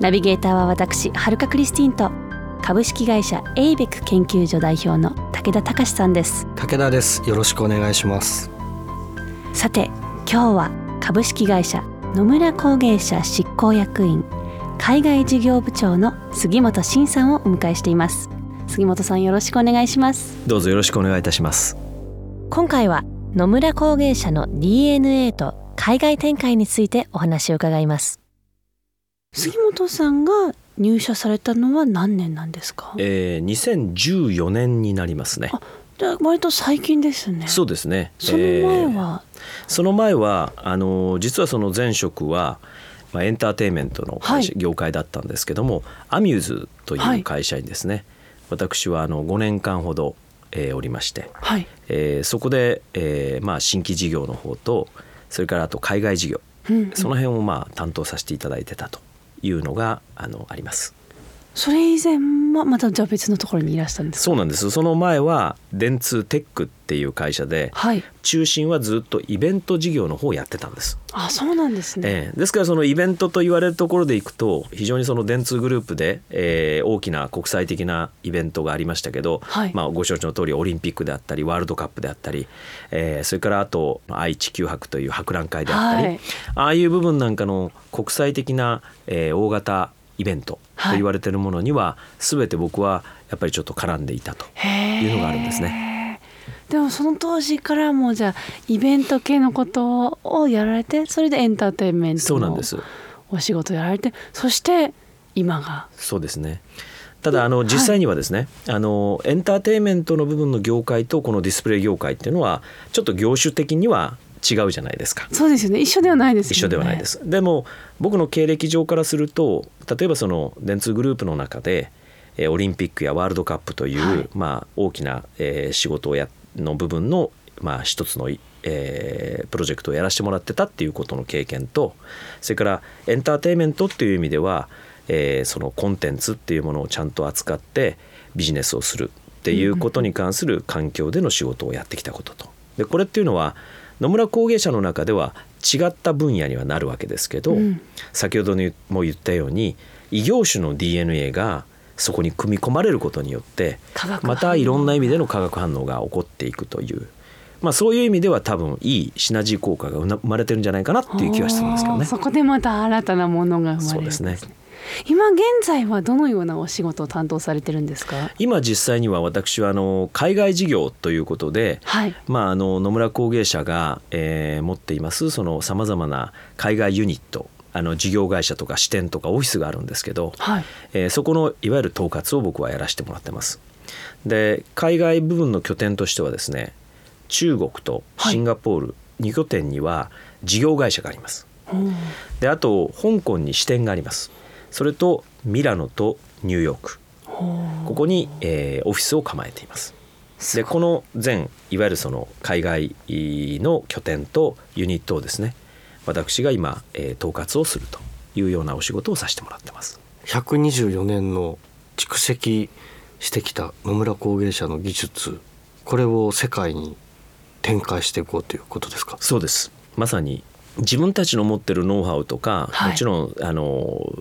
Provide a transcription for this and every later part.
ナビゲーターは私はるかクリスティンと株式会社エイベック研究所代表の武田隆さんです。武田です。よろしくお願いします。さて今日は株式会社野村工芸社執行役員海外事業部長の杉本真さんをお迎えしています。杉本さんよろしくお願いします。どうぞよろしくお願いいたします。今回は野村工芸社の DNA と海外展開についてお話を伺います杉本さんが入社されたのは何年なんですか？えー、2014年になりますね。じゃあ割と最近ですね。そうですね。その前は、えーその前はあの実はその前職はまあ、エンターテインメントのはい。業界だったんですけどもアミューズという会社にですね、私はあの5年間ほど、えーおりまして、はい、えーそこで、えーまあ、新規事業の方とそれからあと海外事業。うんうん。その辺をまあ担当させていただいてたというのがあのあります。それ以前はまたじゃあ別のところにいらしたんですか？そうなんです。その前は電通テックっていう会社ではい。中心はずっとイベント事業の方をやってたんです。あそうなんですね、ええ。ですからそのイベントと言われるところでいくと非常にその電通グループで、えー大きな国際的なイベントがありましたけど、はい。まあ、ご承知の通りオリンピックであったりワールドカップであったり、えーそれからあと愛・地球博という博覧会であったり、はい。ああいう部分なんかの国際的な、えー大型イベントと言われているものには、全て僕はやっぱりちょっと絡んでいたというのがあるんですね。でもその当時からもうじゃあイベント系のことをやられてそれでエンターテインメントのお仕事やられてそして今が。そうですね。ただあの実際にはですね、あのエンターテインメントの部分の業界とこのディスプレイ業界っていうのはちょっと業種的には違うじゃないですか。そうですよね一緒ではないですよね一緒ではないです。でも僕の経歴上からすると例えばその電通グループの中でえーオリンピックやワールドカップという、はいまあ、大きな、えー仕事をやの部分の、まあ、一つの、えープロジェクトをやらせてもらってたっていうことの経験とそれからエンターテインメントっていう意味では、えーそのコンテンツっていうものをちゃんと扱ってビジネスをするっていうことに関する環境での仕事をやってきたことと。でこれっていうのは野村工芸社の中では違った分野にはなるわけですけど、うん。先ほどにも言ったように異業種の DNA がそこに組み込まれることによってまたいろんな意味での化学反応が起こっていくという、まあ、そういう意味では多分いいシナジー効果が生まれてるんじゃないかなっていう気はするんですけどね。そこでまた新たなものが生まれるんですね今現在はどのようなお仕事を担当されてるんですか？今実際には私はあの海外事業ということで、はいまあ、あの野村工芸社が、えー持っていますさまざまな海外ユニットあの事業会社とか支店とかオフィスがあるんですけど、はいえーそこのいわゆる統括を僕はやらせてもらってます。で海外部分の拠点としてはですね中国とシンガポール2拠点には事業会社があります。うんであと香港に支店があります。それとミラノとニューヨーク。ここに、えーオフィスを構えています。でこの全いわゆるその海外の拠点とユニットをですね私が今、えー統括をするというようなお仕事をさせてもらってます。124年の蓄積してきた野村工芸社の技術これを世界に展開していこうということですか？そうです。まさに自分たちの持ってるノウハウとか、はい。もちろんあの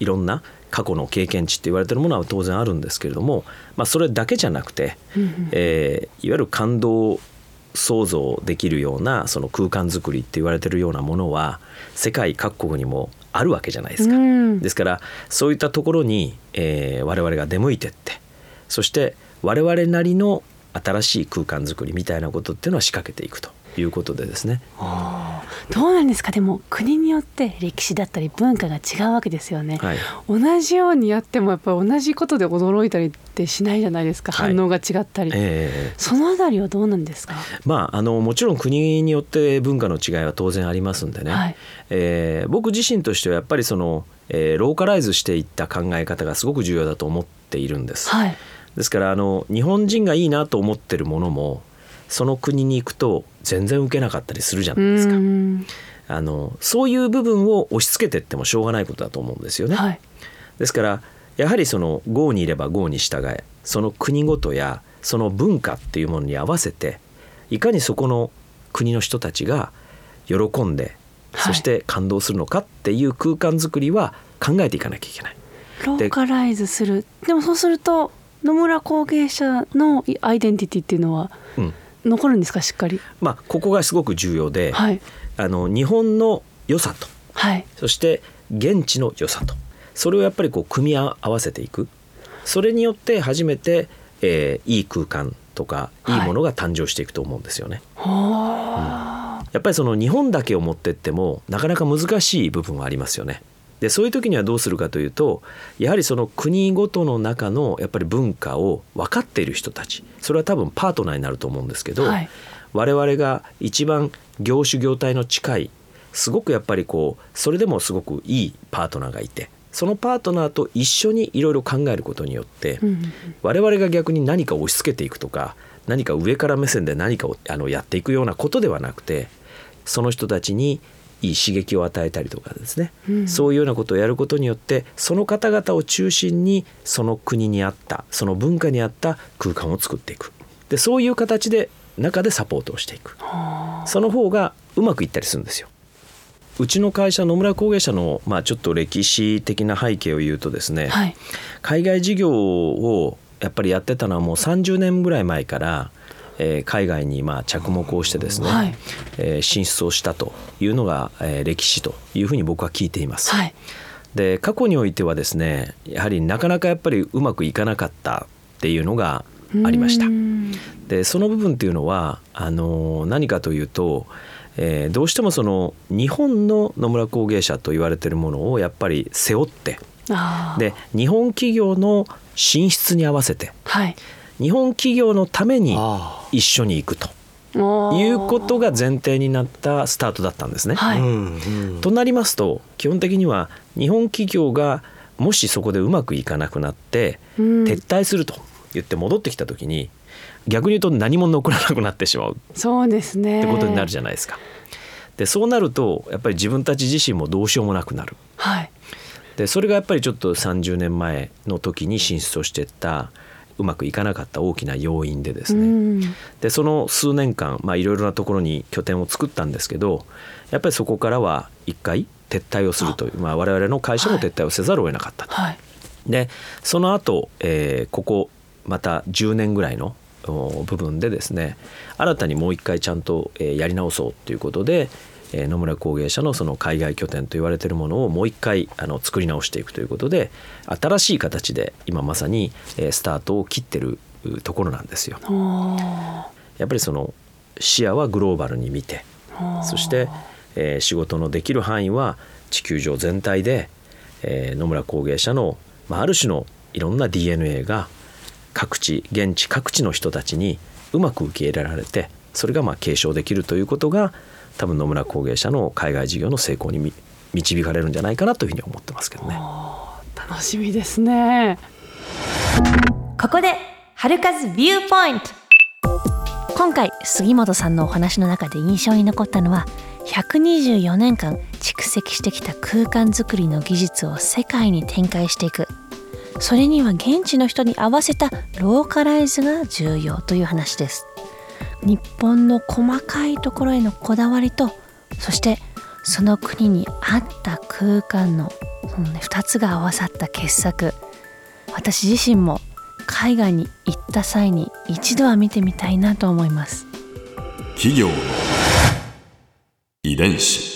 いろんな過去の経験値って言われてるものは当然あるんですけれども、まあ、それだけじゃなくて、うんうん。えーいわゆる感動想像できるようなその空間づくりって言われてるようなものは世界各国にもあるわけじゃないですか。うん。ですからそういったところに、えー我々が出向いてってそして我々なりの新しい空間づくりみたいなことっていうのは仕掛けていくということでですね。どうなんですか？でも国によって歴史だったり文化が違うわけですよね、はい、同じようにやってもやっぱり同じことで驚いたりってしないじゃないですか、はい。反応が違ったり、えーそのあたりはどうなんですか？まあ、あのもちろん国によって文化の違いは当然ありますんでね、はい。えー僕自身としてはやっぱりその、えーローカライズしていった考え方がすごく重要だと思っているんです。はい。ですからあの日本人がいいなと思ってるものもその国に行くと全然受けなかったりするじゃうないですか。あのそういう部分を押し付けてってもしょうがないことだと思うんですよね。はいですからやはりその郷にいれば郷に従えその国ごとやその文化っていうものに合わせていかにそこの国の人たちが喜んではいそして感動するのかっていう空間づくりは考えていかなきゃいけない。ローカライズするでもそうすると野村工芸者のアイデンティティっていうのはうん残るんですかしっかり？まあ、ここがすごく重要で、はい。あの日本の良さとはい。そして現地の良さとそれをやっぱりこう組み合わせていく。それによって初めて、えーいい空間とかい。いものが誕生していくと思うんですよね。はやっぱりその日本だけを持ってってもなかなか難しい部分はありますよね。でそういう時にはどうするかというとやはりその国ごとの中のやっぱり文化を分かっている人たちそれは多分パートナーになると思うんですけど、はい。我々が一番業種業態の近いすごくやっぱりこうそれでもすごくいいパートナーがいてそのパートナーと一緒にいろいろ考えることによって、うんうん我々が逆に何かを押し付けていくとか何か上から目線で何かをあのやっていくようなことではなくてその人たちにいい刺激を与えたりとかですね、うん。そういうようなことをやることによってその方々を中心にその国に合ったその文化に合った空間を作っていく。でそういう形で中でサポートをしていく。その方がうまくいったりするんですよ。うちの会社野村工芸社の、まあ、ちょっと歴史的な背景を言うとですね、はい。海外事業をやっぱりやってたのはもう30年ぐらい前から、えー海外にまあ着目をしてですね、はい。えー進出をしたというのが、えー歴史というふうに僕は聞いています。はい。で過去においてはですねやはりなかなかやっぱりうまくいかなかったっていうのがありました。でその部分っていうのはあの何かというと、えーどうしてもその日本の野村工芸者と言われてるものをやっぱり背負ってで日本企業の進出に合わせてはい。日本企業のためにあ一緒に行くと。いうことが前提になったスタートだったんですね。あ、はい、となりますと基本的には日本企業がもしそこでうまくいかなくなってうん。撤退すると言って戻ってきた時に逆に言うと何も残らなくなってしまう。そうですね。ってことになるじゃないですか。でそうなるとやっぱり自分たち自身もどうしようもなくなる。はい。でそれがやっぱりちょっと30年前の時に進出をしていったうまくいかなかった大きな要因でですうね、ん。でその数年間まあいろいろなところに拠点を作ったんですけどやっぱりそこからは一回撤退をするというまあ、我々の会社も撤退をせざるを得なかったと。はい。でその後、えーここまた10年ぐらいのお部分でですね新たにもう一回ちゃんと、えーやり直そうということで、えー野村工芸社のその海外拠点と言われているものをもう一回あの作り直していくということで新しい形で今まさに、えースタートを切ってるうところなんですよ。やっぱりその視野はグローバルに見てそして、えー仕事のできる範囲は地球上全体で、えー野村工芸社の、まあ、ある種のいろんな DNA が各地現地各地の人たちにうまく受け入れられてそれがまあ継承できるということが多分野村工芸社の海外事業の成功にみ導かれるんじゃないかなというふうに思ってますけどね。楽しみですね。ここで春風ビューポイント。今回杉本さんのお話の中で印象に残ったのは124年間蓄積してきた空間づくりの技術を世界に展開していく。それには現地の人に合わせたローカライズが重要という話です日本の細かいところへのこだわりとそしてその国に合った空間のその、ね、2つが合わさった傑作。私自身も海外に行った際に一度は見てみたいなと思います。企業遺伝子。